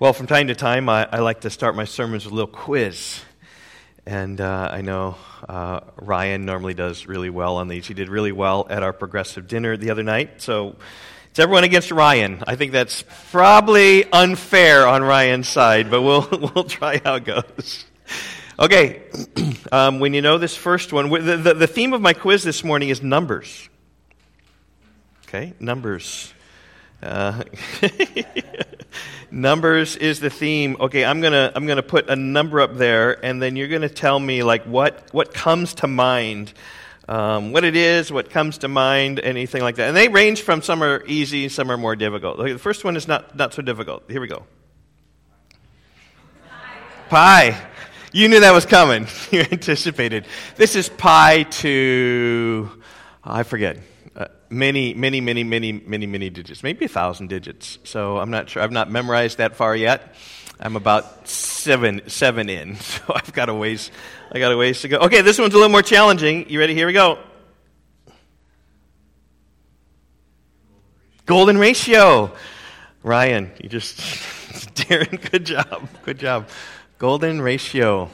Well, from time to time, I, I, like to start my sermons with a little quiz. And uh, I know uh, Ryan normally does really well on these. He did really well at our progressive dinner the other night. So it's everyone against Ryan. I think that's probably unfair on Ryan's side, but we'll, we'll try how it goes. Okay, um, when you know this first one, the, the, the theme of my quiz this morning is numbers. Okay, numbers. Uh, numbers is the theme. Okay, I'm gonna I'm gonna put a number up there, and then you're gonna tell me like what what comes to mind, um, what it is, what comes to mind, anything like that. And they range from some are easy, some are more difficult. Okay, the first one is not not so difficult. Here we go. Pi. You knew that was coming. you anticipated. This is pi to I forget many, many, many, many, many, many digits, maybe a thousand digits. So I'm not sure. I've not memorized that far yet. I'm about seven, seven in, so I've got a ways. I got a ways to go. Okay, this one's a little more challenging. You ready? Here we go. Golden ratio. Ryan, you just, Darren, good job, good job. Golden ratio.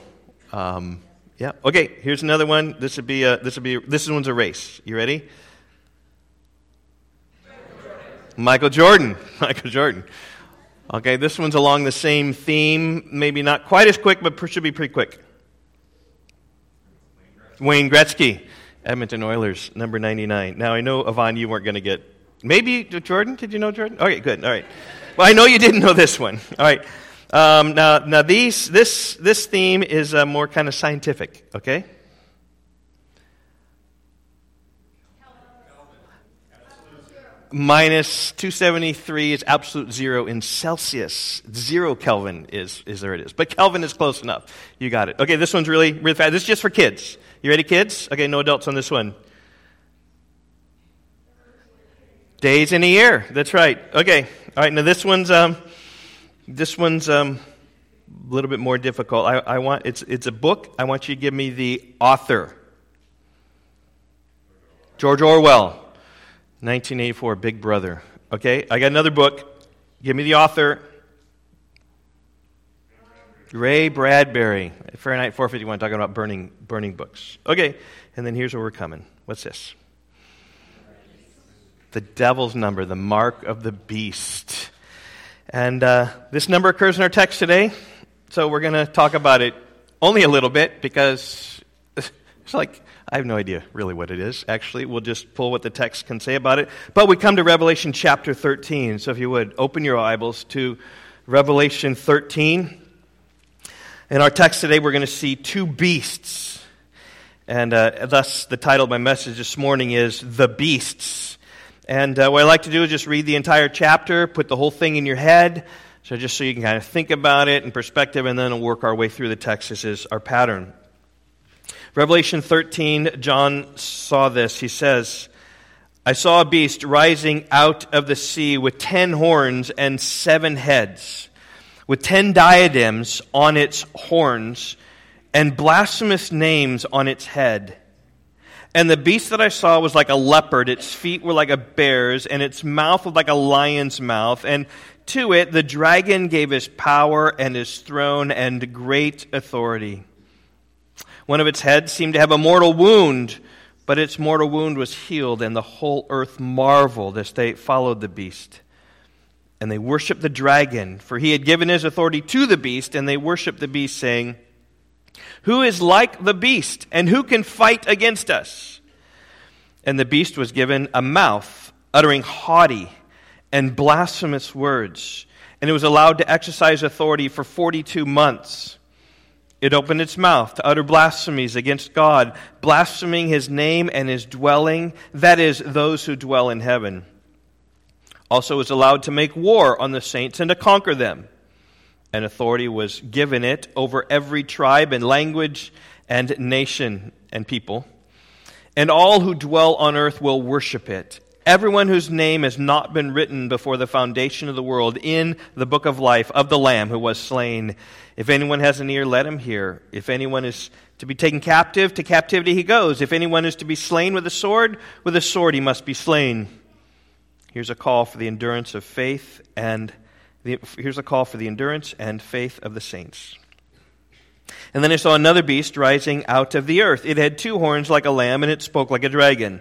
Um, yeah. Okay. Here's another one. This would be a. This would be. This one's a race. You ready? Michael Jordan. Michael Jordan. Okay, this one's along the same theme. Maybe not quite as quick, but should be pretty quick. Wayne Gretzky, Edmonton Oilers, number 99. Now, I know, Yvonne, you weren't going to get. Maybe Jordan? Did you know Jordan? Okay, good. All right. Well, I know you didn't know this one. All right. Um, now, now these, this, this theme is uh, more kind of scientific, okay? Minus 273 is absolute zero in Celsius. Zero Kelvin is, is there it is. But Kelvin is close enough. You got it. Okay, this one's really, really fast. This is just for kids. You ready, kids? Okay, no adults on this one. Days in a year. That's right. Okay. All right. Now this one's um, this one's um, a little bit more difficult. I, I want it's it's a book. I want you to give me the author. George Orwell. 1984, Big Brother. Okay, I got another book. Give me the author. Ray Bradbury. Fahrenheit 451, talking about burning, burning books. Okay, and then here's where we're coming. What's this? The devil's number, the mark of the beast. And uh, this number occurs in our text today, so we're going to talk about it only a little bit because it's like I have no idea really what it is. Actually, we'll just pull what the text can say about it. But we come to Revelation chapter 13. So if you would, open your Bibles to Revelation 13. In our text today, we're going to see two beasts. And uh, thus, the title of my message this morning is The Beasts. And uh, what I like to do is just read the entire chapter, put the whole thing in your head, so just so you can kind of think about it in perspective, and then we'll work our way through the text. This is our pattern. Revelation 13, John saw this. He says, I saw a beast rising out of the sea with ten horns and seven heads, with ten diadems on its horns and blasphemous names on its head. And the beast that I saw was like a leopard, its feet were like a bear's, and its mouth was like a lion's mouth. And to it the dragon gave his power and his throne and great authority. One of its heads seemed to have a mortal wound, but its mortal wound was healed, and the whole earth marveled as they followed the beast. And they worshiped the dragon, for he had given his authority to the beast, and they worshiped the beast, saying, Who is like the beast, and who can fight against us? And the beast was given a mouth, uttering haughty and blasphemous words, and it was allowed to exercise authority for 42 months. It opened its mouth to utter blasphemies against God, blaspheming his name and his dwelling, that is, those who dwell in heaven. Also was allowed to make war on the saints and to conquer them. And authority was given it over every tribe and language and nation and people. And all who dwell on earth will worship it. Everyone whose name has not been written before the foundation of the world in the book of life of the Lamb who was slain. If anyone has an ear, let him hear. If anyone is to be taken captive, to captivity he goes. If anyone is to be slain with a sword, with a sword he must be slain. Here's a call for the endurance of faith and The, here's a call for the endurance and faith of the saints. And then I saw another beast rising out of the earth. It had two horns like a lamb, and it spoke like a dragon.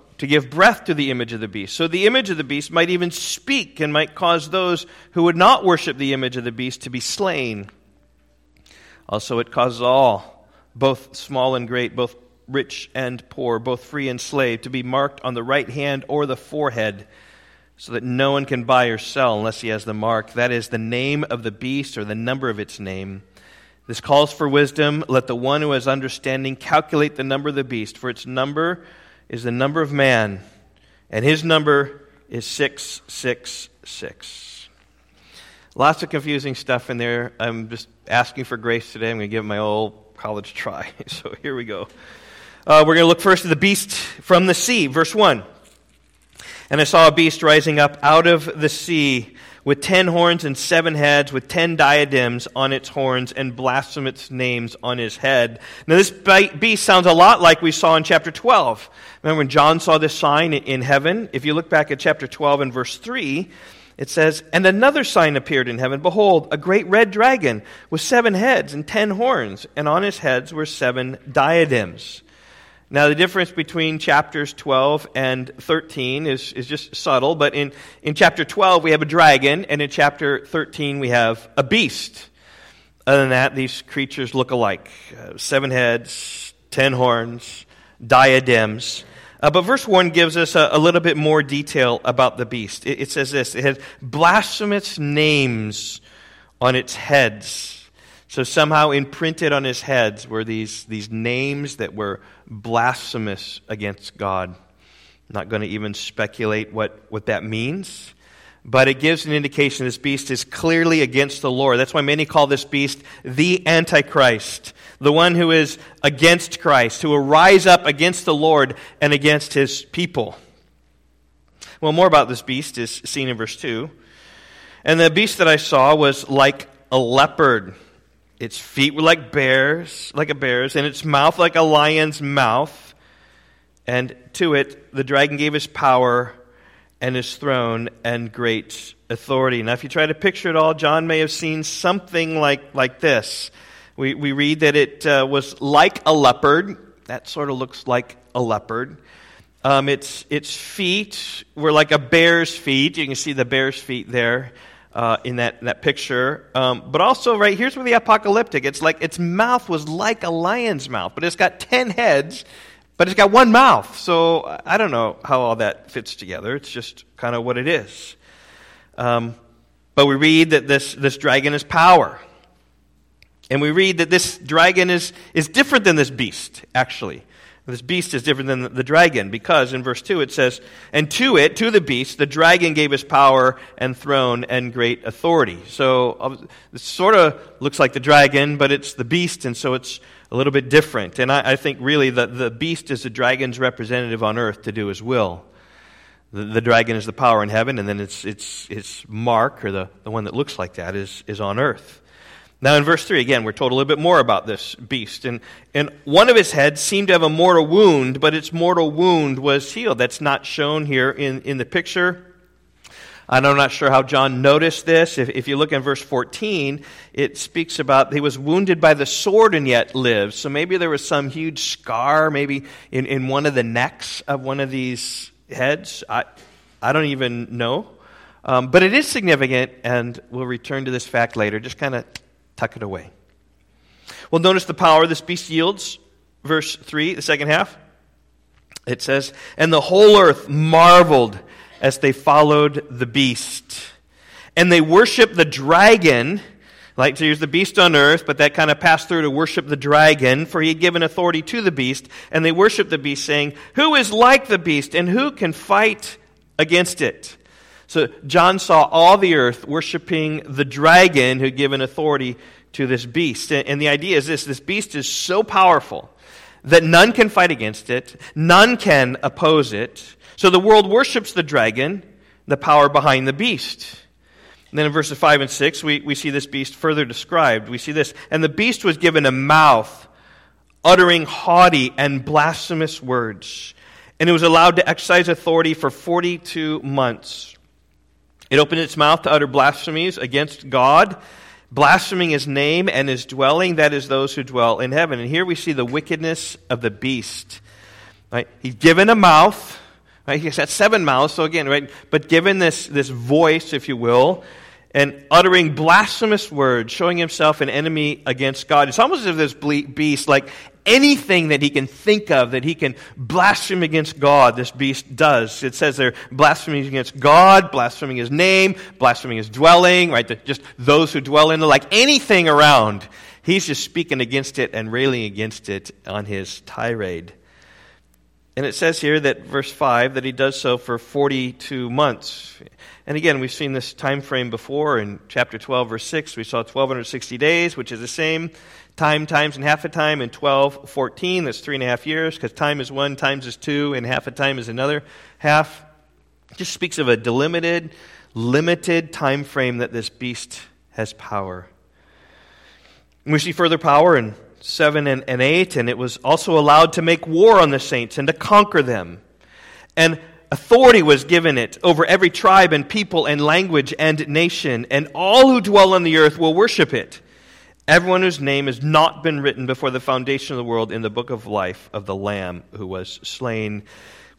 to give breath to the image of the beast. So the image of the beast might even speak and might cause those who would not worship the image of the beast to be slain. Also, it causes all, both small and great, both rich and poor, both free and slave, to be marked on the right hand or the forehead, so that no one can buy or sell unless he has the mark. That is the name of the beast or the number of its name. This calls for wisdom. Let the one who has understanding calculate the number of the beast, for its number is the number of man, and his number is 666. Lots of confusing stuff in there. I'm just asking for grace today. I'm going to give my old college try. So here we go. Uh, we're going to look first at the beast from the sea, verse 1. And I saw a beast rising up out of the sea with ten horns and seven heads, with ten diadems on its horns and blasphemous names on his head. Now, this beast sounds a lot like we saw in chapter 12. Remember when John saw this sign in heaven? If you look back at chapter 12 and verse 3, it says, And another sign appeared in heaven. Behold, a great red dragon with seven heads and ten horns, and on his heads were seven diadems. Now, the difference between chapters 12 and 13 is, is just subtle, but in, in chapter 12 we have a dragon, and in chapter 13 we have a beast. Other than that, these creatures look alike uh, seven heads, ten horns, diadems. Uh, but verse 1 gives us a, a, little bit more detail about the beast. It, it says this it has blasphemous names on its heads. So somehow imprinted on his heads were these, these names that were blasphemous against God. I'm not going to even speculate what, what that means, but it gives an indication this beast is clearly against the Lord. That's why many call this beast the Antichrist, the one who is against Christ, who will rise up against the Lord and against his people. Well, more about this beast is seen in verse 2. And the beast that I saw was like a leopard. Its feet were like bears, like a bear's, and its mouth like a lion's mouth. And to it the dragon gave his power and his throne and great authority. Now, if you try to picture it all, John may have seen something like, like this. We, we read that it uh, was like a leopard. That sort of looks like a leopard. Um, its, its feet were like a bear's feet. You can see the bear's feet there uh, in that, that picture. Um, but also, right, here's where the apocalyptic. It's like its mouth was like a lion's mouth, but it's got ten heads, but it's got one mouth. So I don't know how all that fits together. It's just kind of what it is. Um, but we read that this, this dragon is power. And we read that this dragon is, is different than this beast, actually. This beast is different than the dragon because in verse 2 it says, And to it, to the beast, the dragon gave his power and throne and great authority. So it sort of looks like the dragon, but it's the beast, and so it's a little bit different. And I, I think really that the beast is the dragon's representative on earth to do his will. The, the dragon is the power in heaven, and then its, its, its mark, or the, the one that looks like that, is, is on earth. Now, in verse 3, again, we're told a little bit more about this beast. And, and one of his heads seemed to have a mortal wound, but its mortal wound was healed. That's not shown here in, in the picture. And I'm not sure how John noticed this. If, if you look in verse 14, it speaks about he was wounded by the sword and yet lives. So maybe there was some huge scar, maybe in, in one of the necks of one of these heads. I, I don't even know. Um, but it is significant, and we'll return to this fact later. Just kind of tuck it away. Well, notice the power this beast yields. Verse 3, the second half. It says, And the whole earth marveled as they followed the beast. And they worshiped the dragon. Like, so here's the beast on earth, but that kind of passed through to worship the dragon, for he had given authority to the beast. And they worshiped the beast, saying, Who is like the beast, and who can fight against it? So John saw all the earth worshiping the dragon who had given authority to this beast. And the idea is this this beast is so powerful that none can fight against it, none can oppose it. So the world worships the dragon, the power behind the beast. And then in verses 5 and 6, we, we see this beast further described. We see this. And the beast was given a mouth, uttering haughty and blasphemous words. And it was allowed to exercise authority for 42 months. It opened its mouth to utter blasphemies against God, blaspheming his name and his dwelling, that is, those who dwell in heaven. And here we see the wickedness of the beast. Right? He's given a mouth. Right? He's got seven mouths, so again, right? But given this, this voice, if you will, and uttering blasphemous words, showing himself an enemy against God. It's almost as if this beast, like anything that he can think of that he can blaspheme against God, this beast does. It says they're blaspheming against God, blaspheming his name, blaspheming his dwelling, right? Just those who dwell in it, like anything around. He's just speaking against it and railing against it on his tirade. And it says here that verse 5 that he does so for 42 months. And again, we've seen this time frame before in chapter 12, verse 6. We saw 1260 days, which is the same time times and half a time, in 12, 14. That's three and a half years, because time is one, times is two, and half a time is another half. It just speaks of a delimited, limited time frame that this beast has power. And we see further power in 7 and, and 8, and it was also allowed to make war on the saints and to conquer them. And Authority was given it over every tribe and people and language and nation, and all who dwell on the earth will worship it. Everyone whose name has not been written before the foundation of the world in the book of life of the Lamb who was slain.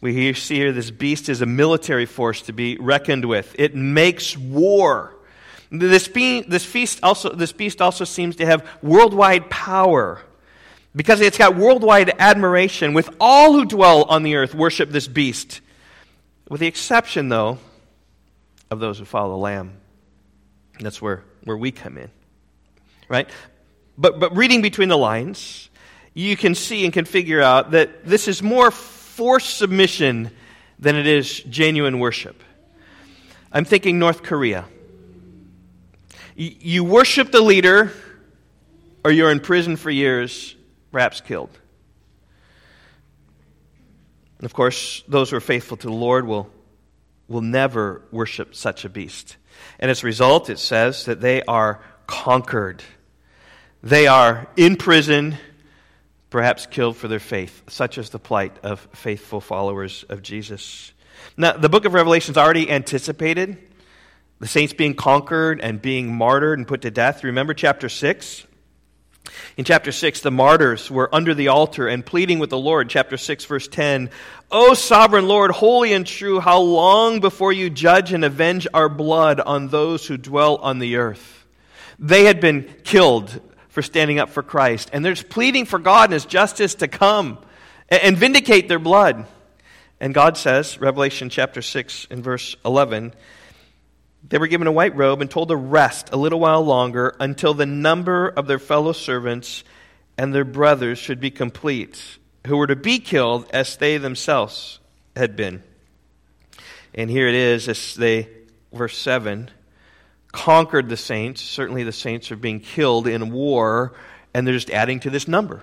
We see here this beast is a military force to be reckoned with. It makes war. This, be, this, feast also, this beast also seems to have worldwide power because it's got worldwide admiration. With all who dwell on the earth worship this beast. With the exception, though, of those who follow the Lamb. That's where, where we come in. Right? But, but reading between the lines, you can see and can figure out that this is more forced submission than it is genuine worship. I'm thinking North Korea. You worship the leader, or you're in prison for years, perhaps killed. And of course, those who are faithful to the Lord will, will never worship such a beast. And as a result, it says that they are conquered. They are in prison, perhaps killed for their faith. Such is the plight of faithful followers of Jesus. Now, the book of Revelation is already anticipated the saints being conquered and being martyred and put to death. Remember chapter 6? In chapter 6, the martyrs were under the altar and pleading with the Lord. Chapter 6, verse 10 O sovereign Lord, holy and true, how long before you judge and avenge our blood on those who dwell on the earth? They had been killed for standing up for Christ, and they're pleading for God and His justice to come and vindicate their blood. And God says, Revelation chapter 6 and verse 11, they were given a white robe and told to rest a little while longer until the number of their fellow servants and their brothers should be complete, who were to be killed as they themselves had been. And here it is, as they, verse 7, conquered the saints. Certainly the saints are being killed in war, and they're just adding to this number.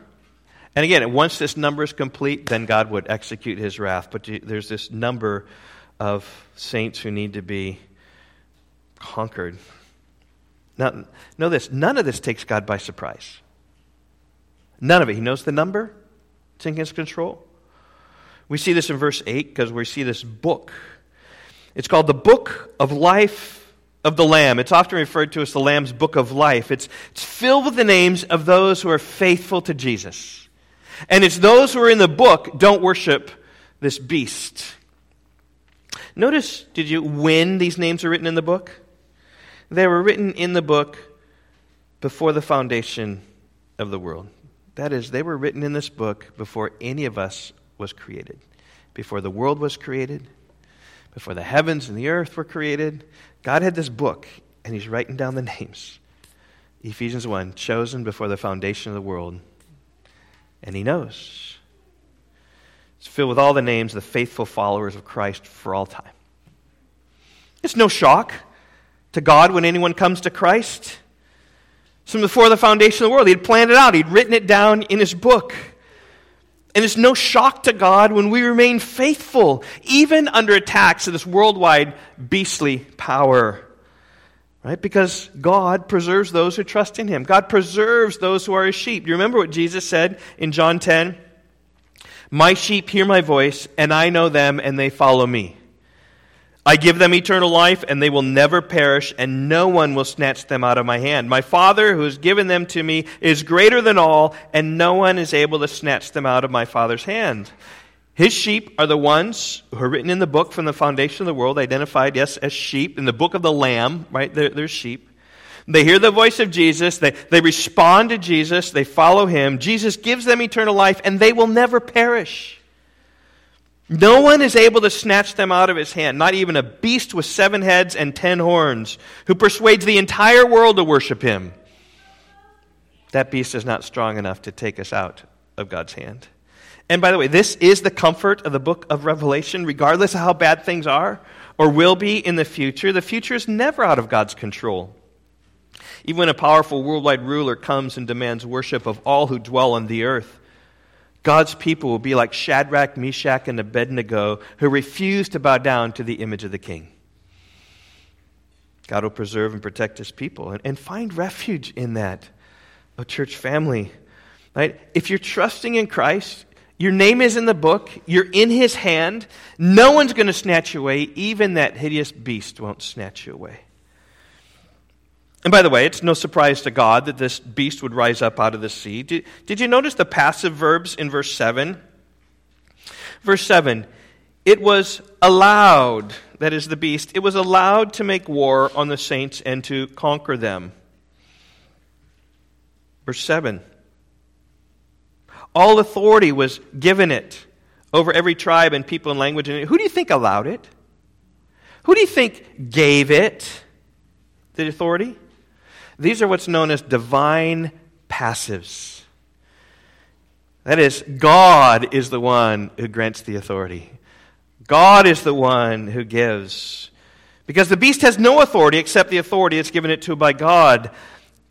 And again, once this number is complete, then God would execute his wrath. But there's this number of saints who need to be conquered. Now, know this none of this takes God by surprise. None of it. He knows the number, it's in his control. We see this in verse 8 because we see this book. It's called the Book of Life of the Lamb. It's often referred to as the Lamb's Book of Life. It's, it's filled with the names of those who are faithful to Jesus. And it's those who are in the book don't worship this beast. Notice, did you, when these names are written in the book? They were written in the book before the foundation of the world. That is, they were written in this book before any of us was created. Before the world was created, before the heavens and the earth were created, God had this book, and He's writing down the names. Ephesians 1 chosen before the foundation of the world. And He knows. It's filled with all the names of the faithful followers of Christ for all time. It's no shock to God when anyone comes to Christ. From before the foundation of the world, He had planned it out, He'd written it down in His book. And it's no shock to God when we remain faithful, even under attacks of this worldwide beastly power. Right? Because God preserves those who trust in Him. God preserves those who are His sheep. You remember what Jesus said in John 10? My sheep hear my voice, and I know them, and they follow me. I give them eternal life, and they will never perish, and no one will snatch them out of my hand. My Father, who has given them to me, is greater than all, and no one is able to snatch them out of my Father's hand. His sheep are the ones who are written in the book from the foundation of the world, identified, yes, as sheep, in the book of the Lamb, right? They're, they're sheep. They hear the voice of Jesus, they, they respond to Jesus, they follow him. Jesus gives them eternal life, and they will never perish. No one is able to snatch them out of his hand, not even a beast with seven heads and ten horns, who persuades the entire world to worship him. That beast is not strong enough to take us out of God's hand. And by the way, this is the comfort of the book of Revelation, regardless of how bad things are or will be in the future. The future is never out of God's control. Even when a powerful worldwide ruler comes and demands worship of all who dwell on the earth, God's people will be like Shadrach, Meshach, and Abednego, who refuse to bow down to the image of the king. God will preserve and protect his people and, and find refuge in that. A church family. Right? If you're trusting in Christ, your name is in the book, you're in his hand, no one's going to snatch you away, even that hideous beast won't snatch you away. And by the way, it's no surprise to God that this beast would rise up out of the sea. Did, did you notice the passive verbs in verse 7? Verse 7 It was allowed, that is the beast, it was allowed to make war on the saints and to conquer them. Verse 7 All authority was given it over every tribe and people and language. Who do you think allowed it? Who do you think gave it the authority? These are what's known as divine passives. That is, God is the one who grants the authority. God is the one who gives. Because the beast has no authority except the authority it's given it to by God.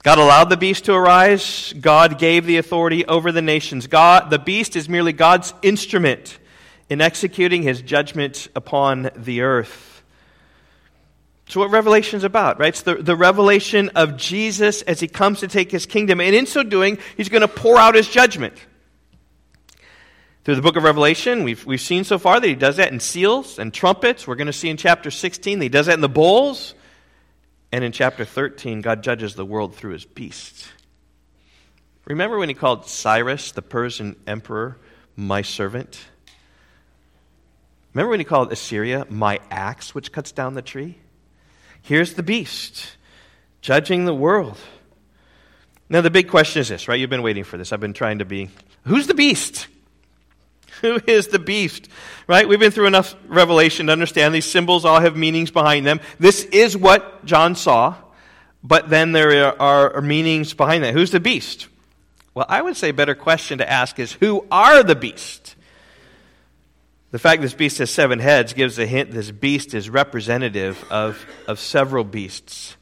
God allowed the beast to arise. God gave the authority over the nations. God, the beast is merely God's instrument in executing his judgment upon the earth. So, what Revelation is about, right? It's the, the revelation of Jesus as he comes to take his kingdom. And in so doing, he's going to pour out his judgment. Through the book of Revelation, we've, we've seen so far that he does that in seals and trumpets. We're going to see in chapter 16 that he does that in the bowls. And in chapter 13, God judges the world through his beast. Remember when he called Cyrus, the Persian emperor, my servant? Remember when he called Assyria my axe, which cuts down the tree? Here's the beast judging the world. Now, the big question is this, right? You've been waiting for this. I've been trying to be. Who's the beast? Who is the beast? Right? We've been through enough revelation to understand these symbols all have meanings behind them. This is what John saw, but then there are meanings behind that. Who's the beast? Well, I would say a better question to ask is who are the beast? The fact this beast has seven heads gives a hint this beast is representative of, of several beasts.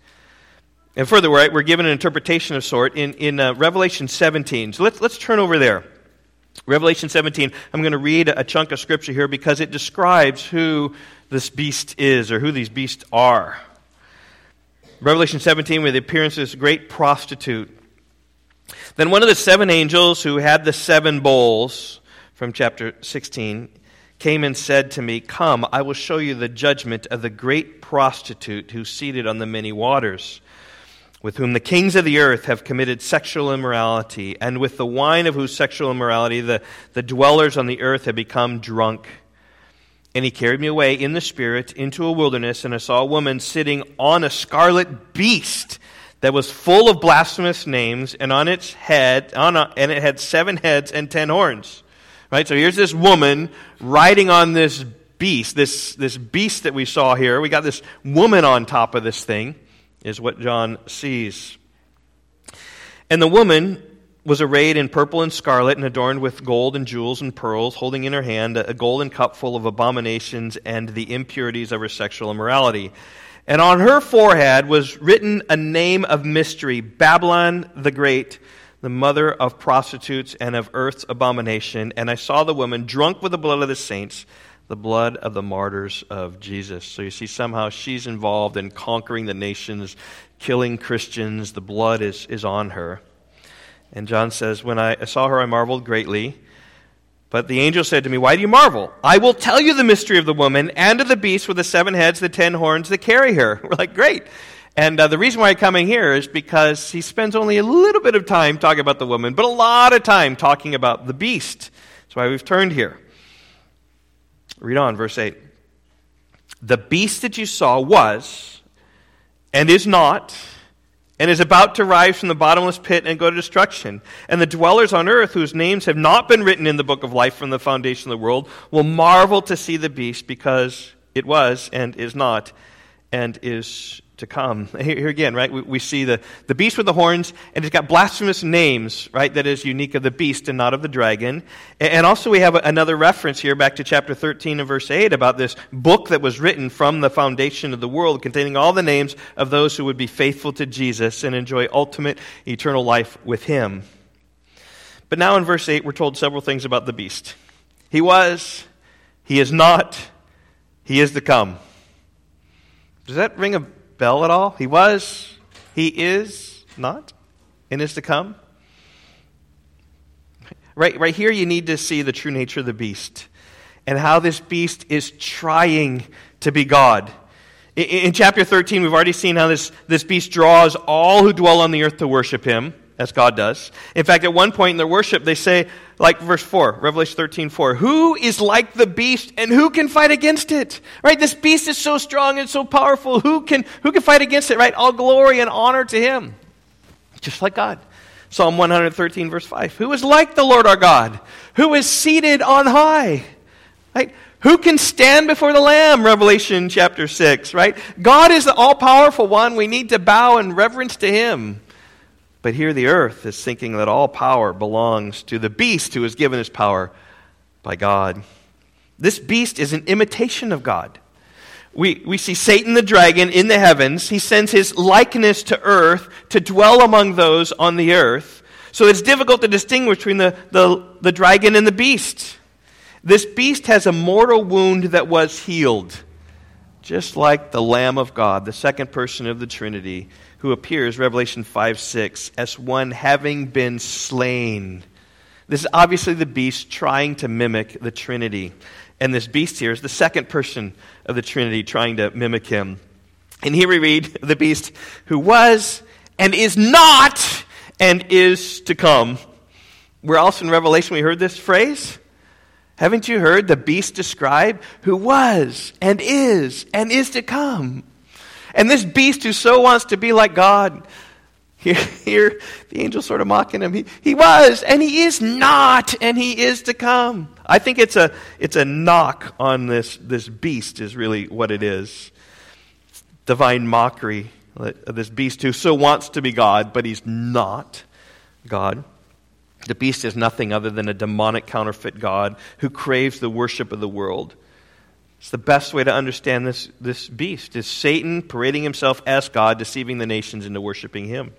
And further, we're, we're given an interpretation of sort in, in uh, Revelation 17. So let's, let's turn over there. Revelation 17, I'm going to read a chunk of scripture here because it describes who this beast is or who these beasts are. Revelation 17, with the appearance of this great prostitute. Then one of the seven angels who had the seven bowls from chapter 16 came and said to me, Come, I will show you the judgment of the great prostitute who's seated on the many waters, with whom the kings of the earth have committed sexual immorality, and with the wine of whose sexual immorality the, the dwellers on the earth have become drunk. And he carried me away in the Spirit into a wilderness, and I saw a woman sitting on a scarlet beast that was full of blasphemous names, and on its head, on a, and it had seven heads and ten horns. Right? So here's this woman riding on this beast, this, this beast that we saw here. We got this woman on top of this thing, is what John sees. And the woman was arrayed in purple and scarlet and adorned with gold and jewels and pearls, holding in her hand a golden cup full of abominations and the impurities of her sexual immorality. And on her forehead was written a name of mystery Babylon the Great, the mother of prostitutes and of earth's abomination. And I saw the woman drunk with the blood of the saints, the blood of the martyrs of Jesus. So you see, somehow she's involved in conquering the nations, killing Christians. The blood is, is on her. And John says, When I saw her, I marveled greatly. But the angel said to me, Why do you marvel? I will tell you the mystery of the woman and of the beast with the seven heads, the ten horns that carry her. We're like, Great. And uh, the reason why I come in here is because he spends only a little bit of time talking about the woman, but a lot of time talking about the beast. That's why we've turned here. Read on, verse 8. The beast that you saw was and is not and is about to rise from the bottomless pit and go to destruction. And the dwellers on earth, whose names have not been written in the book of life from the foundation of the world, will marvel to see the beast because it was and is not and is to come. Here, again, right, we, we, see the, the beast with the horns, and it's got blasphemous names, right, that is unique of the beast and not of the dragon. And, and also we have another reference here back to chapter 13 and verse 8 about this book that was written from the foundation of the world, containing all the names of those who would be faithful to Jesus and enjoy ultimate eternal life with him. But now in verse 8, we're told several things about the beast. He was, he is not, he is to come. Does that ring a bell at all? He was, he is not, and is to come. Right, right here, you need to see the true nature of the beast and how this beast is trying to be God. In, in chapter 13, we've already seen how this, this beast draws all who dwell on the earth to worship him as God does. In fact, at one point in their worship, they say, like verse 4, Revelation 13, 4, who is like the beast and who can fight against it? Right? This beast is so strong and so powerful. Who can, who can fight against it? Right? All glory and honor to him. Just like God. Psalm 113, verse 5. Who is like the Lord our God? Who is seated on high? Right? Who can stand before the Lamb? Revelation chapter 6, right? God is the all powerful one. We need to bow in reverence to him. But here the earth is thinking that all power belongs to the beast who is given his power by God. This beast is an imitation of God. We, we see Satan the dragon in the heavens. He sends his likeness to earth to dwell among those on the earth. So it's difficult to distinguish between the, the, the dragon and the beast. This beast has a mortal wound that was healed, just like the Lamb of God, the second person of the Trinity who appears, Revelation 5 6, as one having been slain. This is obviously the beast trying to mimic the Trinity. And this beast here is the second person of the Trinity trying to mimic him. And here we read the beast who was and is not and is to come. We're also in Revelation, we heard this phrase. Haven't you heard the beast described who was and is and is to come? And this beast who so wants to be like God, here, here the angel sort of mocking him. He, he was, and he is not, and he is to come. I think it's a, it's a knock on this, this beast, is really what it is. Divine mockery of uh, this beast who so wants to be God, but he's not God. The beast is nothing other than a demonic counterfeit God who craves the worship of the world. It's the best way to understand this, this beast is Satan parading himself as God, deceiving the nations into worshiping him.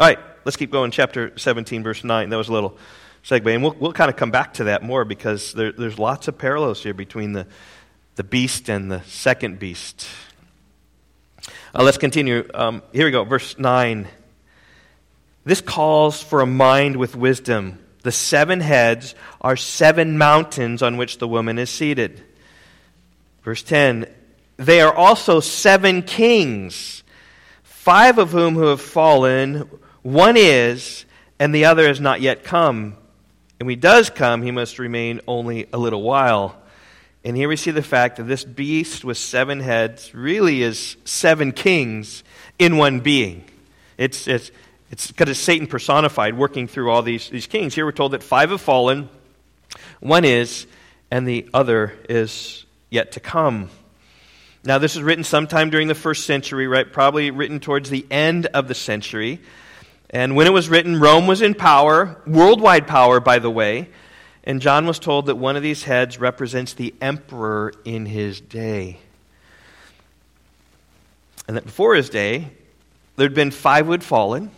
All right, let's keep going. Chapter 17, verse 9. That was a little segue. And we'll, we'll kind of come back to that more because there, there's lots of parallels here between the, the beast and the second beast. Uh, let's continue. Um, here we go, verse 9. This calls for a mind with wisdom. The seven heads are seven mountains on which the woman is seated. Verse 10 They are also seven kings, five of whom who have fallen. One is, and the other has not yet come. And when he does come, he must remain only a little while. And here we see the fact that this beast with seven heads really is seven kings in one being. It's, it's, it's because it's Satan personified working through all these, these kings. Here we're told that five have fallen, one is, and the other is yet to come. Now, this was written sometime during the first century, right? Probably written towards the end of the century. And when it was written, Rome was in power, worldwide power, by the way. And John was told that one of these heads represents the emperor in his day. And that before his day, there'd been five who had fallen.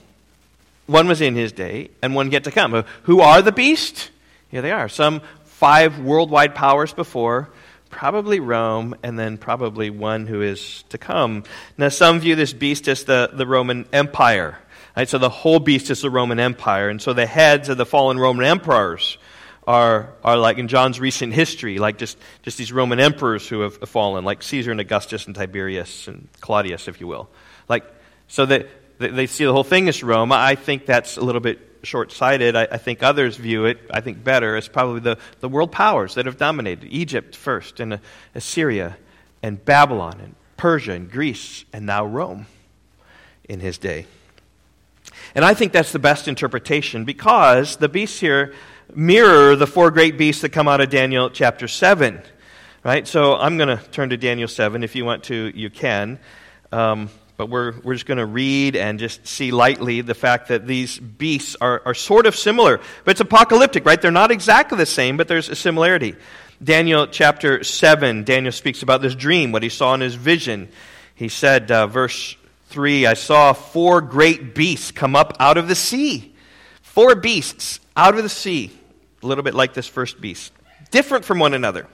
One was in his day, and one yet to come. Who are the beast? Here they are. Some five worldwide powers before, probably Rome, and then probably one who is to come. Now, some view this beast as the, the Roman Empire. Right? So the whole beast is the Roman Empire. And so the heads of the fallen Roman emperors are, are like in John's recent history, like just, just these Roman emperors who have fallen, like Caesar and Augustus and Tiberius and Claudius, if you will. Like, so that they see the whole thing as Rome. I think that's a little bit short sighted. I, I, think others view it, I think better, as probably the, the world powers that have dominated Egypt first, and uh, Assyria, and Babylon, and Persia, and Greece, and now Rome in his day. And I think that's the best interpretation because the beasts here mirror the four great beasts that come out of Daniel chapter 7. Right? So I'm going to turn to Daniel 7. If you want to, you can. Um, but we're, we're just going to read and just see lightly the fact that these beasts are, are sort of similar. But it's apocalyptic, right? They're not exactly the same, but there's a similarity. Daniel chapter 7, Daniel speaks about this dream, what he saw in his vision. He said, uh, verse 3 I saw four great beasts come up out of the sea. Four beasts out of the sea. A little bit like this first beast, different from one another.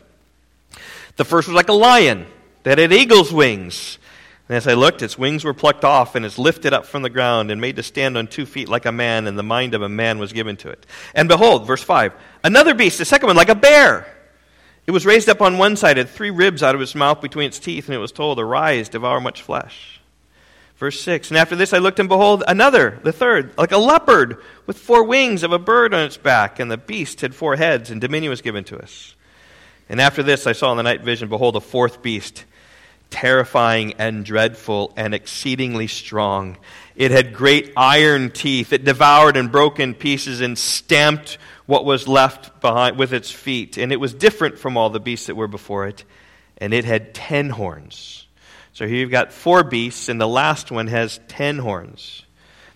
The first was like a lion that had eagle's wings. And as I looked, its wings were plucked off, and it's lifted up from the ground and made to stand on two feet like a man, and the mind of a man was given to it. And behold, verse 5 another beast, the second one, like a bear. It was raised up on one side, had three ribs out of its mouth between its teeth, and it was told, Arise, devour much flesh. Verse 6 And after this I looked, and behold, another, the third, like a leopard, with four wings of a bird on its back, and the beast had four heads, and dominion was given to us. And after this I saw in the night vision, behold, a fourth beast terrifying and dreadful and exceedingly strong. It had great iron teeth. It devoured and broke in pieces and stamped what was left behind with its feet. And it was different from all the beasts that were before it. And it had ten horns. So here you've got four beasts, and the last one has ten horns.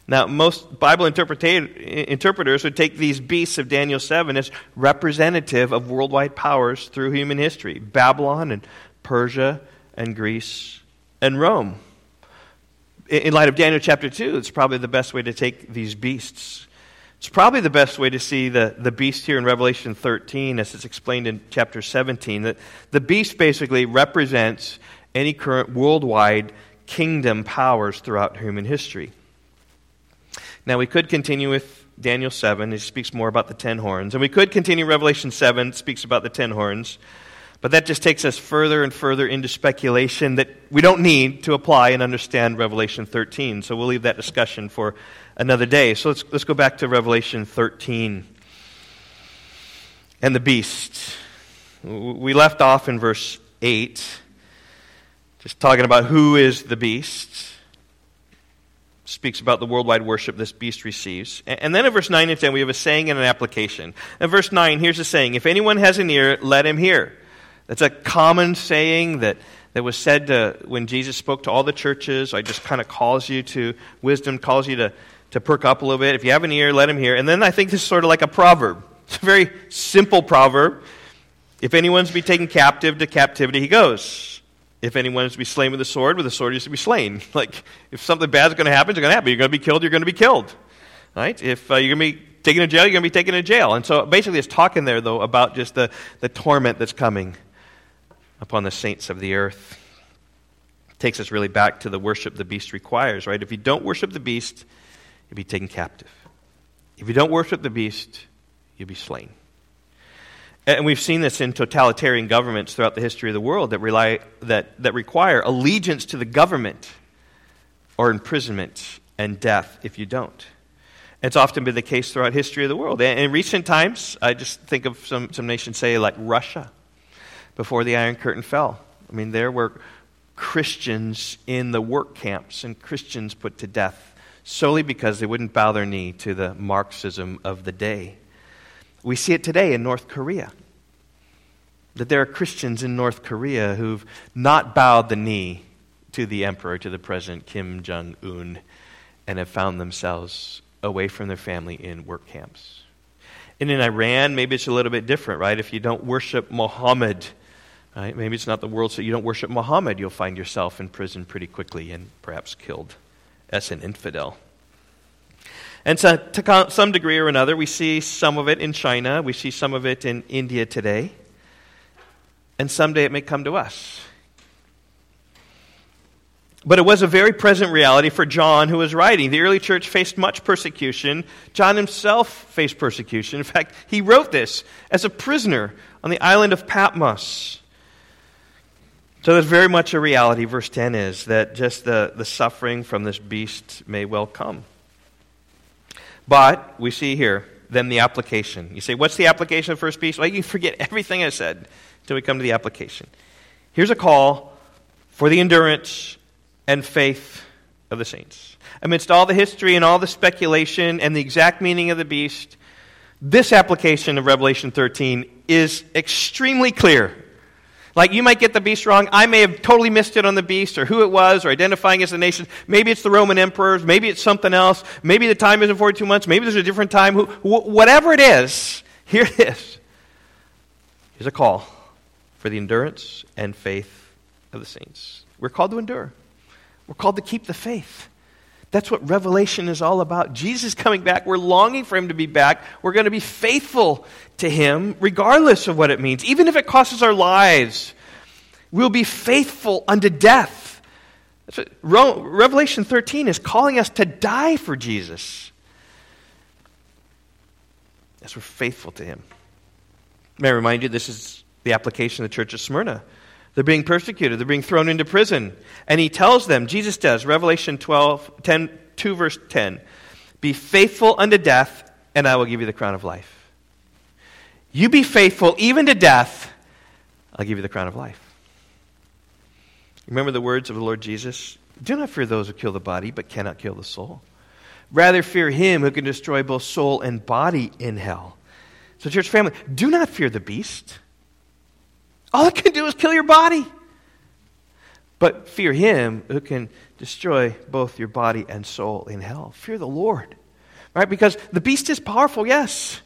Now, most Bible interpreters would take these beasts of Daniel 7 as representative of worldwide powers through human history Babylon and Persia and Greece and Rome. In light of Daniel chapter 2, it's probably the best way to take these beasts. It's probably the best way to see the, the beast here in Revelation 13, as it's explained in chapter 17. That the beast basically represents any current worldwide kingdom powers throughout human history. Now, we could continue with Daniel 7. It speaks more about the ten horns. And we could continue Revelation 7. It speaks about the ten horns. But that just takes us further and further into speculation that we don't need to apply and understand Revelation 13. So we'll leave that discussion for another day. So let's, let's go back to Revelation 13 and the beast. We left off in verse 8, just talking about who is the beast. Speaks about the worldwide worship this beast receives. And then in verse 9 and 10, we have a saying and an application. In verse 9, here's a saying If anyone has an ear, let him hear. That's a common saying that, that was said to, when Jesus spoke to all the churches. I just kind of calls you to wisdom, calls you to, to perk up a little bit. If you have an ear, let him hear. And then I think this is sort of like a proverb. It's a very simple proverb. If anyone's to be taken captive, to captivity he goes. If anyone is to be slain with a sword, with a sword he is to be slain. Like, if something bad is going to happen, it's going to happen. You're going to be killed, you're going to be killed. Right? If uh, you're going to be taken to jail, you're going to be taken to jail. And so basically it's talking there, though, about just the, the torment that's coming upon the saints of the earth. It takes us really back to the worship the beast requires, right? If you don't worship the beast, you'll be taken captive. If you don't worship the beast, you'll be slain. And we've seen this in totalitarian governments throughout the history of the world that, rely, that, that require allegiance to the government or imprisonment and death if you don't. It's often been the case throughout history of the world. And in recent times, I just think of some, some nations, say, like Russia before the Iron Curtain fell. I mean, there were Christians in the work camps and Christians put to death solely because they wouldn't bow their knee to the Marxism of the day. We see it today in North Korea. That there are Christians in North Korea who've not bowed the knee to the emperor, to the president Kim Jong un, and have found themselves away from their family in work camps. And in Iran, maybe it's a little bit different, right? If you don't worship Muhammad, right? Maybe it's not the world, so you don't worship Muhammad, you'll find yourself in prison pretty quickly and perhaps killed as an infidel. And so, to some degree or another, we see some of it in China, we see some of it in India today, and someday it may come to us. But it was a very present reality for John who was writing. The early church faced much persecution. John himself faced persecution. In fact, he wrote this as a prisoner on the island of Patmos. So there's very much a reality, verse 10 is, that just the, the suffering from this beast may well come. But we see here, then the application. You say, what's the application of first beast? Well, you forget everything I said until we come to the application. Here's a call for the endurance and faith of the saints. Amidst all the history and all the speculation and the exact meaning of the beast, this application of Revelation 13 is extremely clear. Like you might get the beast wrong. I may have totally missed it on the beast or who it was or identifying as the nation. Maybe it's the Roman emperors. Maybe it's something else. Maybe the time isn't 42 months. Maybe there's a different time. Whatever it is, here it is. Here's a call for the endurance and faith of the saints. We're called to endure. We're called to keep the faith. That's what Revelation is all about. Jesus coming back. We're longing for him to be back. We're going to be faithful to him, regardless of what it means. Even if it costs us our lives, we'll be faithful unto death. Revelation 13 is calling us to die for Jesus as we're faithful to him. May I remind you, this is the application of the church of Smyrna. They're being persecuted. They're being thrown into prison. And he tells them, Jesus does, Revelation 12, 10, 2, verse 10, Be faithful unto death, and I will give you the crown of life. You be faithful even to death, I'll give you the crown of life. Remember the words of the Lord Jesus? Do not fear those who kill the body, but cannot kill the soul. Rather, fear him who can destroy both soul and body in hell. So, church family, do not fear the beast. All it can do is kill your body. But fear him who can destroy both your body and soul in hell. Fear the Lord. Right? Because the beast is powerful, yes.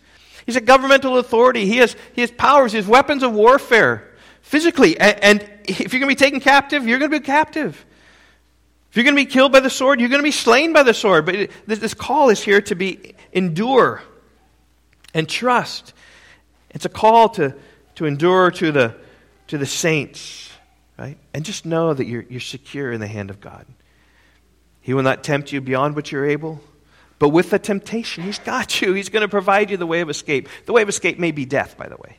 He's a governmental authority. He has, he has powers, he has weapons of warfare physically. And, and if you're going to be taken captive, you're going to be captive. If you're going to be killed by the sword, you're going to be slain by the sword. But this, this call is here to be endure and trust. It's a call to, to endure to the to the saints, right? And just know that you're, you're secure in the hand of God. He will not tempt you beyond what you're able. But with the temptation, He's got you. He's going to provide you the way of escape. The way of escape may be death, by the way.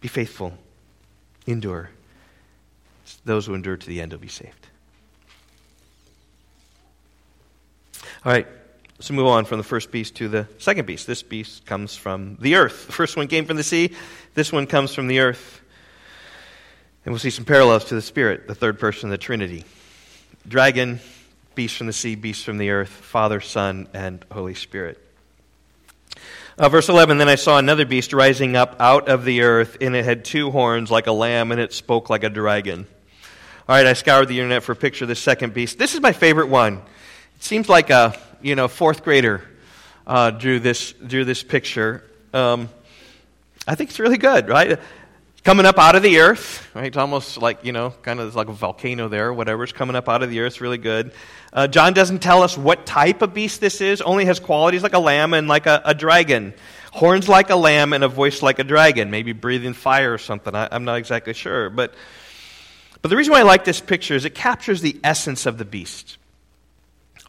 Be faithful, endure. Those who endure to the end will be saved. All right. Let's move on from the first beast to the second beast. This beast comes from the earth. The first one came from the sea, this one comes from the earth. And we'll see some parallels to the Spirit, the third person of the Trinity. Dragon, beast from the sea, beast from the earth, Father, Son, and Holy Spirit. Uh, verse 11 Then I saw another beast rising up out of the earth, and it had two horns like a lamb, and it spoke like a dragon. All right, I scoured the internet for a picture of the second beast. This is my favorite one. It seems like a you know, fourth grader uh, drew this drew this picture. Um, I think it's really good, right? Coming up out of the earth, right? It's almost like you know, kind of like a volcano there, whatever's coming up out of the earth. Really good. Uh, John doesn't tell us what type of beast this is. Only has qualities like a lamb and like a, a dragon. Horns like a lamb and a voice like a dragon. Maybe breathing fire or something. I, I'm not exactly sure, but. But the reason why I like this picture is it captures the essence of the beast.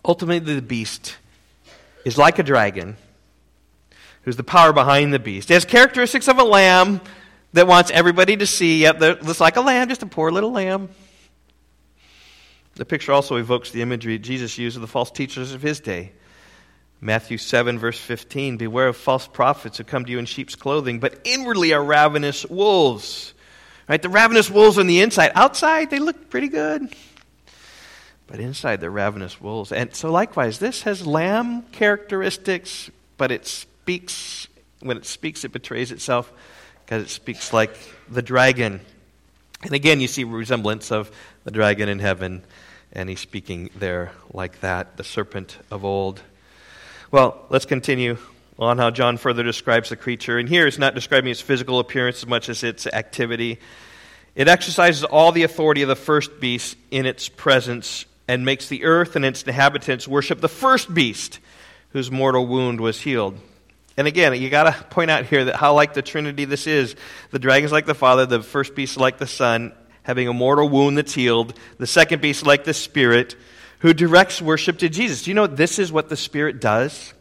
Ultimately, the beast is like a dragon, who's the power behind the beast. It has characteristics of a lamb that wants everybody to see, yep, looks like a lamb, just a poor little lamb. The picture also evokes the imagery Jesus used of the false teachers of his day. Matthew 7, verse 15 Beware of false prophets who come to you in sheep's clothing, but inwardly are ravenous wolves. Right? The ravenous wolves on the inside. Outside, they look pretty good but inside they're ravenous wolves. And so, likewise, this has lamb characteristics, but it speaks, when it speaks, it betrays itself because it speaks like the dragon. And again, you see resemblance of the dragon in heaven And he's speaking there like that, the serpent of old. Well, let's continue on how John further describes the creature. And here it's not describing its physical appearance as much as its activity. It exercises all the authority of the first beast in its presence and makes the earth and its inhabitants worship the first beast whose mortal wound was healed. And again, you got to point out here that how like the Trinity this is. The dragon's like the Father, the first beast like the Son, having a mortal wound that's healed. The second beast like the Spirit, who directs worship to Jesus. Do you know this is what the Spirit does?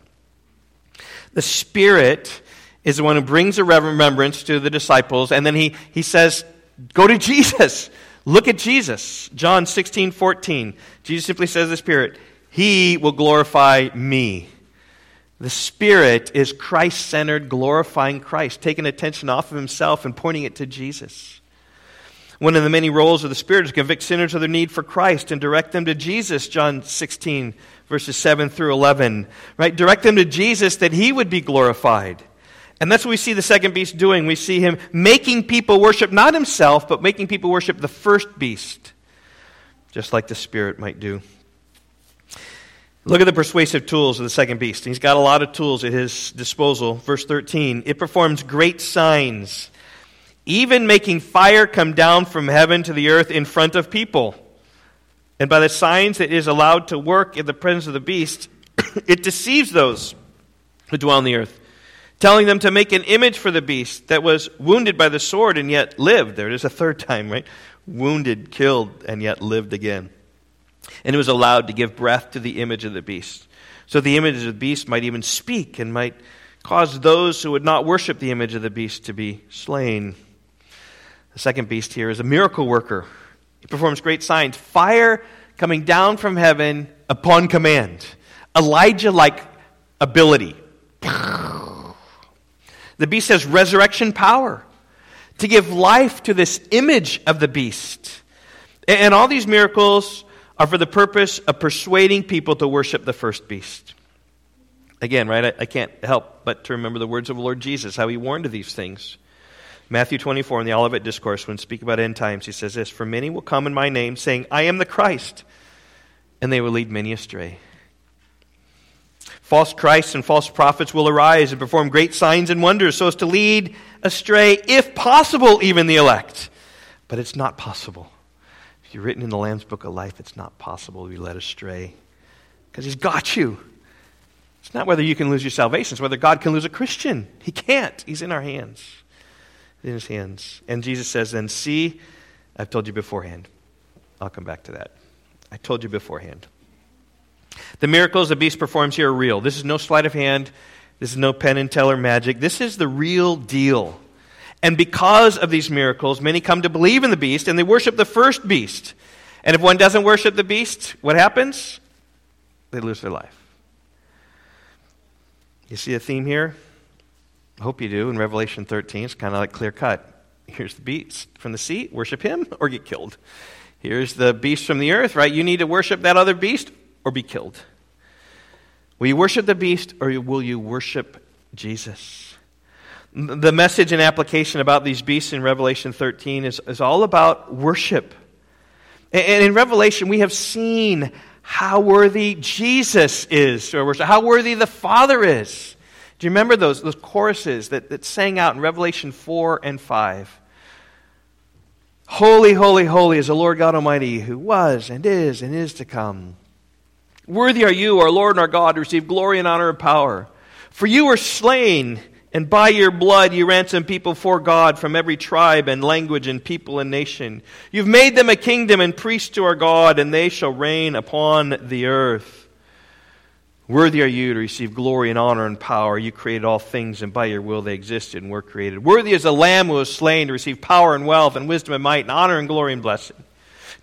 The Spirit is the one who brings a remembrance to the disciples, and then he, he says, Go to Jesus. Look at Jesus. John 16, 14. Jesus simply says the Spirit, He will glorify me. The Spirit is Christ centered, glorifying Christ, taking attention off of himself and pointing it to Jesus. One of the many roles of the Spirit is to convict sinners of their need for Christ and direct them to Jesus, John 16, verses 7 through 11. Right? Direct them to Jesus that he would be glorified. And that's what we see the second beast doing. We see him making people worship not himself, but making people worship the first beast, just like the Spirit might do. Look at the persuasive tools of the second beast. He's got a lot of tools at his disposal. Verse 13 it performs great signs, even making fire come down from heaven to the earth in front of people. And by the signs that it is allowed to work in the presence of the beast, it deceives those who dwell on the earth, telling them to make an image for the beast that was wounded by the sword and yet lived. There it is a third time, right? Wounded, killed, and yet lived again and it was allowed to give breath to the image of the beast. So the image of the beast might even speak and might cause those who would not worship the image of the beast to be slain. The second beast here is a miracle worker. He performs great signs. Fire coming down from heaven upon command. Elijah like ability. The beast has resurrection power to give life to this image of the beast. And all these miracles are for the purpose of persuading people to worship the first beast. Again, right, I, I, can't help but to remember the words of the Lord Jesus, how he warned of these things. Matthew 24 in the Olivet Discourse, when speaking about end times, he says this For many will come in my name, saying, I am the Christ, and they will lead many astray. False Christs and false prophets will arise and perform great signs and wonders so as to lead astray, if possible, even the elect. But it's not possible If you're written in the Lamb's Book of Life, it's not possible to be led astray because He's got you. It's not whether you can lose your salvation, it's whether God can lose a Christian. He can't. He's in our hands. In His hands. And Jesus says, then, see, I've told you beforehand. I'll come back to that. I told you beforehand. The miracles the beast performs here are real. This is no sleight of hand. This is no Penn and Teller magic. This is the real deal. And because of these miracles, many come to believe in the beast and they worship the first beast. And if one doesn't worship the beast, what happens? They lose their life. You see a theme here? I hope you do. In Revelation 13, it's kind of like clear cut. Here's the beast from the sea, worship him or get killed. Here's the beast from the earth, right? You need to worship that other beast or be killed. Will you worship the beast or will you worship Jesus? The message and application about these beasts in Revelation 13 is, is all about worship. And in Revelation, we have seen how worthy Jesus is worship, how worthy the Father is. Do you remember those, those choruses that, that sang out in Revelation 4 and 5? Holy, holy, holy is the Lord God Almighty, who was and is and is to come. Worthy are you, our Lord and our God, to receive glory and honor and power. For you were slain and by your blood you ransom people for God from every tribe and language and people and nation. You've made them a kingdom and priests to our God, and they shall reign upon the earth. Worthy are you to receive glory and honor and power. You created all things, and by your will they existed and were created. Worthy is the Lamb who was slain to receive power and wealth and wisdom and might and honor and glory and blessing.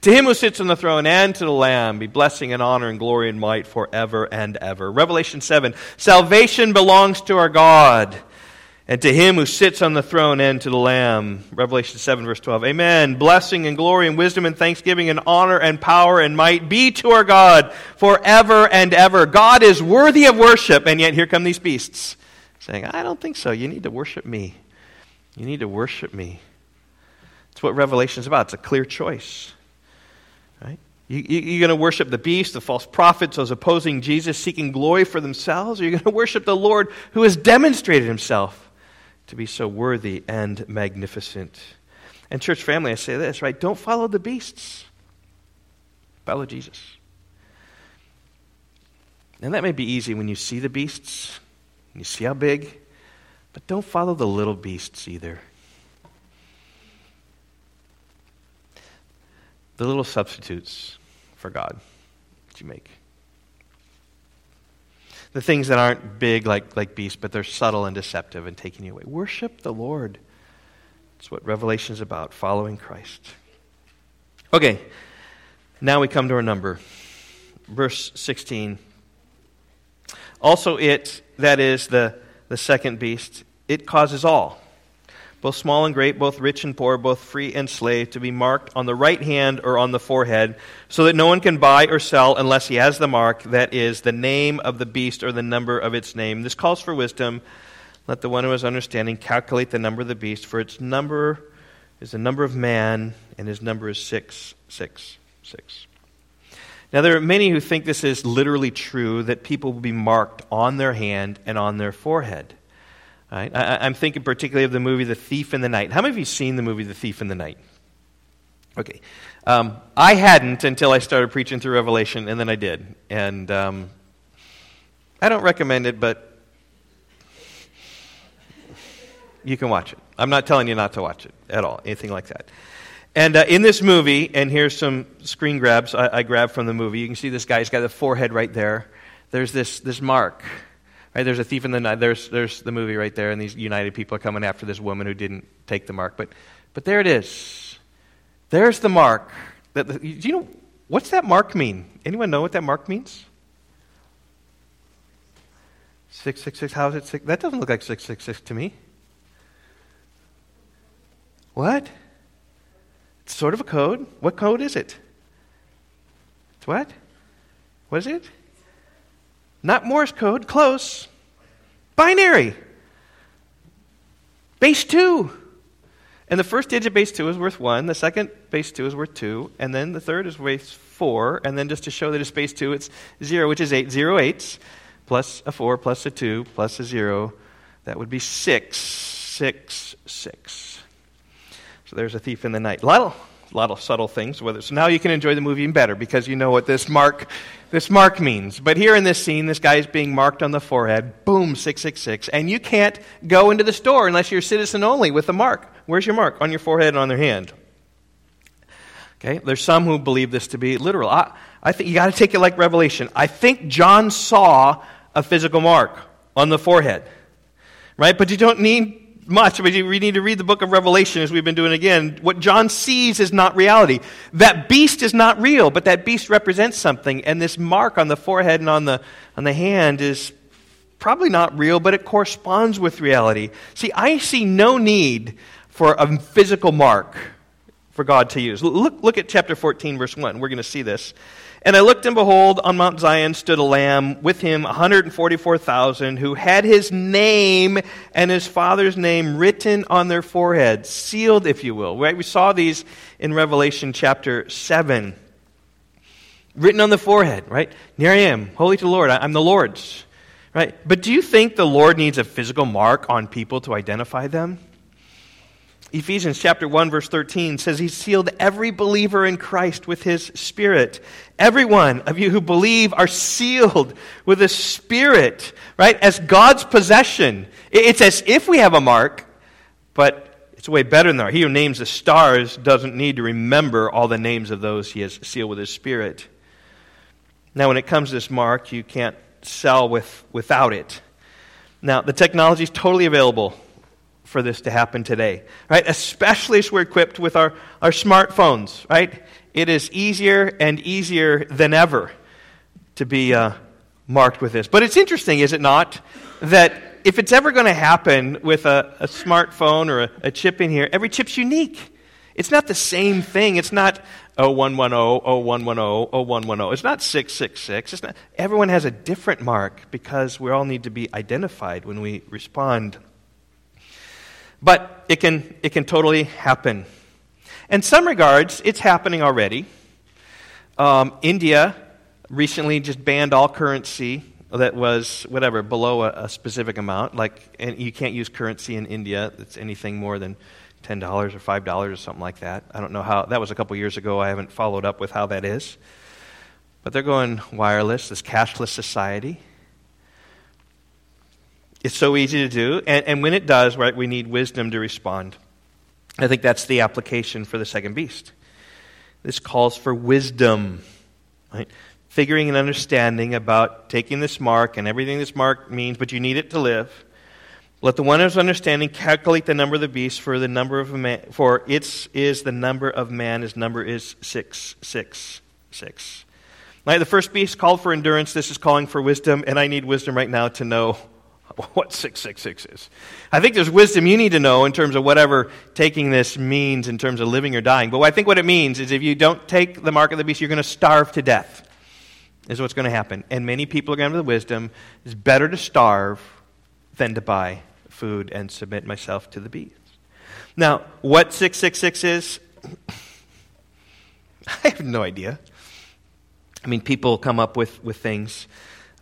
To him who sits on the throne and to the Lamb be blessing and honor and glory and might forever and ever. Revelation 7 Salvation belongs to our God and to him who sits on the throne and to the Lamb. Revelation 7, verse 12. Amen. Blessing and glory and wisdom and thanksgiving and honor and power and might be to our God forever and ever. God is worthy of worship, and yet here come these beasts saying, I don't think so. You need to worship me. You need to worship me. It's what Revelation is about. It's a clear choice. You, you, are going to worship the beast, the false prophets, those opposing Jesus, seeking glory for themselves, or are you're going to worship the Lord who has demonstrated himself to be so worthy and magnificent. And, church family, I say this, right? Don't follow the beasts, follow Jesus. And that may be easy when you see the beasts, you see how big, but don't follow the little beasts either. The little substitutes for God that you make. The things that aren't big like, like beasts, but they're subtle and deceptive and taking you away. Worship the Lord. That's what Revelation is about, following Christ. Okay, now we come to our number. Verse 16. Also, it, that is the, the second beast, it causes all, both small and great, both rich and poor, both free and slave, to be marked on the right hand or on the forehead, so that no one can buy or sell unless he has the mark, that is, the name of the beast or the number of its name. This calls for wisdom. Let the one who has understanding calculate the number of the beast, for its number is the number of man, and his number is six, six, six. Now, there are many who think this is literally true, that people will be marked on their hand and on their forehead. Right? I, am thinking particularly of the movie The Thief in the Night. How many of you have seen the movie The Thief in the Night? Okay. Um, I hadn't until I started preaching through Revelation, and then I did. And um, I don't recommend it, but you can watch it. I'm not telling you not to watch it at all, anything like that. And uh, in this movie, and here's some screen grabs I, I grabbed from the movie. You can see this guy's got the forehead right there. There's this, this mark. Right? There's a thief in the night. There's, there's the movie right there, and these United people are coming after this woman who didn't take the mark. But, but there it is. There's the mark. That the, do you know what's that mark mean? Anyone know what that mark means? Six six six. How is it six? That doesn't look like six six six to me. What? It's sort of a code. What code is it? It's what? What is it? Not Morse code, close. Binary. Base 2. And the first digit base 2 is worth 1, the second base 2 is worth 2, and then the third is worth 4, and then just to show that it's base 2, it's 0, which is 8. 0 plus a 4 plus a 2 plus a 0. That would be 6. 6, 6. So there's a thief in the night. Of, a lot of subtle things. Whether, so now you can enjoy the movie even better because you know what this mark, this mark means. But here in this scene, this guy is being marked on the forehead. Boom, 666. And you can't go into the store unless you're citizen only with the mark. Where's your mark? On your forehead and on their hand. Okay, there's some who believe this to be literal. I, I think you got to take it like Revelation. I think John saw a physical mark on the forehead, right? But you don't need much, we need to read the book of Revelation as we've been doing again. What John sees is not reality. That beast is not real, but that beast represents something. And this mark on the forehead and on the, on the hand is probably not real, but it corresponds with reality. See, I see no need for a physical mark for God to use. Look, look at chapter 14, verse 1. We're going to see this. And I looked, and behold, on Mount Zion stood a lamb, with him 144,000, who had his name and his father's name written on their foreheads, sealed, if you will. Right? We saw these in Revelation chapter 7. Written on the forehead, right? Here I am, holy to the Lord. I'm the Lord's. Right? But do you think the Lord needs a physical mark on people to identify them? Ephesians chapter 1 verse 13 says he sealed every believer in Christ with his spirit. Every one of you who believe are sealed with a spirit, right? As God's possession. It's as if we have a mark, but it's way better than that. He who names the stars doesn't need to remember all the names of those he has sealed with his spirit. Now, when it comes to this mark, you can't sell with, without it. Now, the technology is totally available for this to happen today, right? Especially as we're equipped with our, our smartphones, right? It is easier and easier than ever to be uh, marked with this. But it's interesting, is it not, that if it's ever going to happen with a, a smartphone or a, a, chip in here, every chip's unique. It's not the same thing. It's not 0110, 0110, 0110. It's not 666. It's not, everyone has a different mark because we all need to be identified when we respond but it can, it can totally happen. In some regards, it's happening already. Um, India recently just banned all currency that was whatever below a, a, specific amount. Like, and you can't use currency in India that's anything more than ten dollars or five dollars or something like that. I don't know how that was a couple years ago. I haven't followed up with how that is, but they're going wireless. This cashless society. It's so easy to do, and, and when it does, right, we need wisdom to respond. I think that's the application for the second beast. This calls for wisdom, right? Figuring and understanding about taking this mark and everything this mark means, but you need it to live. Let the one who's understanding calculate the number of the beast, for the number of man, for its is the number of man. His number is six, six, six. Right, the first beast called for endurance. This is calling for wisdom, and I need wisdom right now to know what 666 is. I think there's wisdom you need to know in terms of whatever taking this means in terms of living or dying. But I think what it means is if you don't take the mark of the beast, you're going to starve to death, is what's going to happen. And many people are going to have the wisdom it's better to starve than to buy food and submit myself to the beast. Now, what 666 is, I have no idea. I mean, people come up with, with things.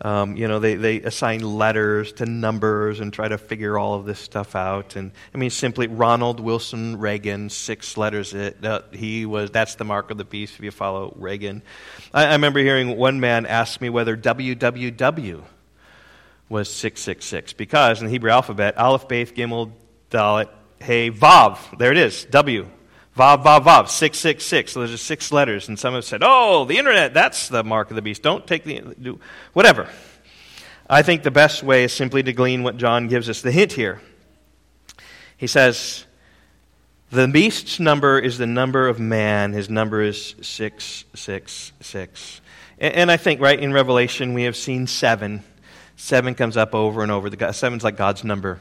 Um, you know, they, they assign letters to numbers and try to figure all of this stuff out. And I mean, simply Ronald Wilson Reagan, six letters. It, uh, he was that's the mark of the beast. If you follow Reagan, I, I remember hearing one man ask me whether WWW was six six six because in the Hebrew alphabet, Aleph, Beth, Gimel, Dalet, Hey, Vav. There it is. W. Vav, Vav, Vav, 666. So there's just six letters. And some have said, oh, the internet, that's the mark of the beast. Don't take the. Do, whatever. I think the best way is simply to glean what John gives us the hint here. He says, the beast's number is the number of man. His number is 666. And, and I think, right, in Revelation, we have seen seven. Seven comes up over and over. The, seven's like God's number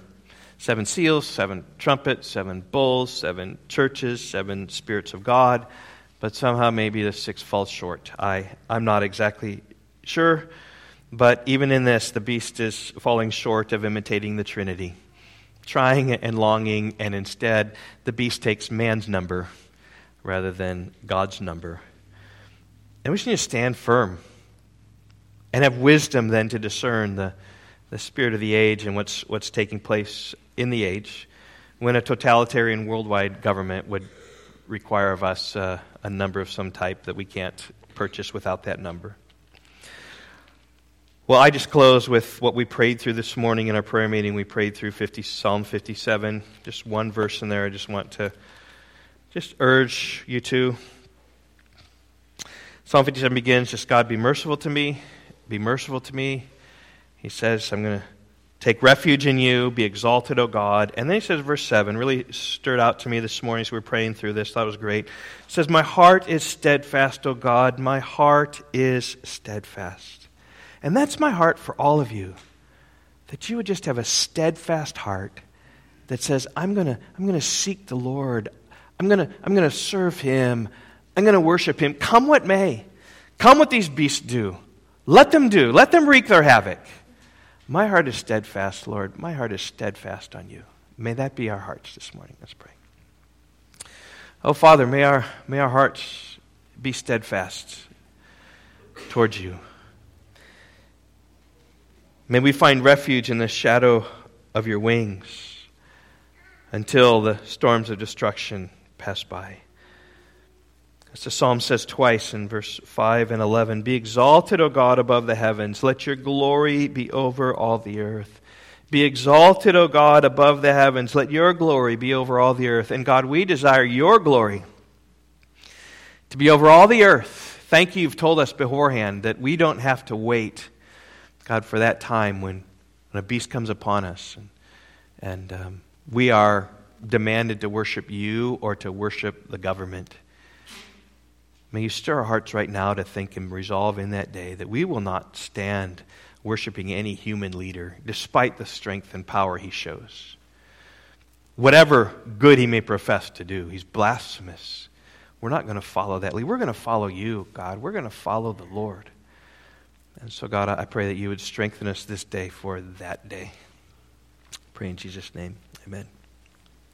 seven seals, seven trumpets, seven bowls, seven churches, seven spirits of God, but somehow maybe the six falls short. I, I'm not exactly sure, but even in this, the beast is falling short of imitating the Trinity, trying and longing, and instead the beast takes man's number rather than God's number. And we just need to stand firm and have wisdom then to discern the, the spirit of the age and what's, what's taking place in the age when a totalitarian worldwide government would require of us uh, a number of some type that we can't purchase without that number. Well, I just close with what we prayed through this morning in our prayer meeting. We prayed through 50, Psalm 57. Just one verse in there. I just want to just urge you to. Psalm 57 begins just God be merciful to me, be merciful to me. He says, I'm going to Take refuge in you, be exalted, O God. And then he says, verse 7, really stirred out to me this morning as we were praying through this. It was great. It says, My heart is steadfast, O God. My heart is steadfast. And that's my heart for all of you. That you would just have a steadfast heart that says, I'm going to I'm to seek the Lord. I'm going to I'm going to serve him. I'm going to worship him. Come what may. Come what these beasts do. Let them do. Let them wreak their havoc. My heart is steadfast, Lord. My heart is steadfast on you. May that be our hearts this morning. Let's pray. Oh, Father, may our, may our hearts be steadfast towards you. May we find refuge in the shadow of your wings until the storms of destruction pass by. As the psalm says twice in verse 5 and 11 Be exalted, O God, above the heavens. Let your glory be over all the earth. Be exalted, O God, above the heavens. Let your glory be over all the earth. And God, we desire your glory to be over all the earth. Thank you, you've told us beforehand that we don't have to wait, God, for that time when, when a beast comes upon us. And, and um, we are demanded to worship you or to worship the government. May you stir our hearts right now to think and resolve in that day that we will not stand worshiping any human leader, despite the strength and power he shows. Whatever good he may profess to do, he's blasphemous. We're not going to follow that lead. We're going to follow you, God. We're going to follow the Lord. And so, God, I pray that you would strengthen us this day for that day. Pray in Jesus' name. Amen.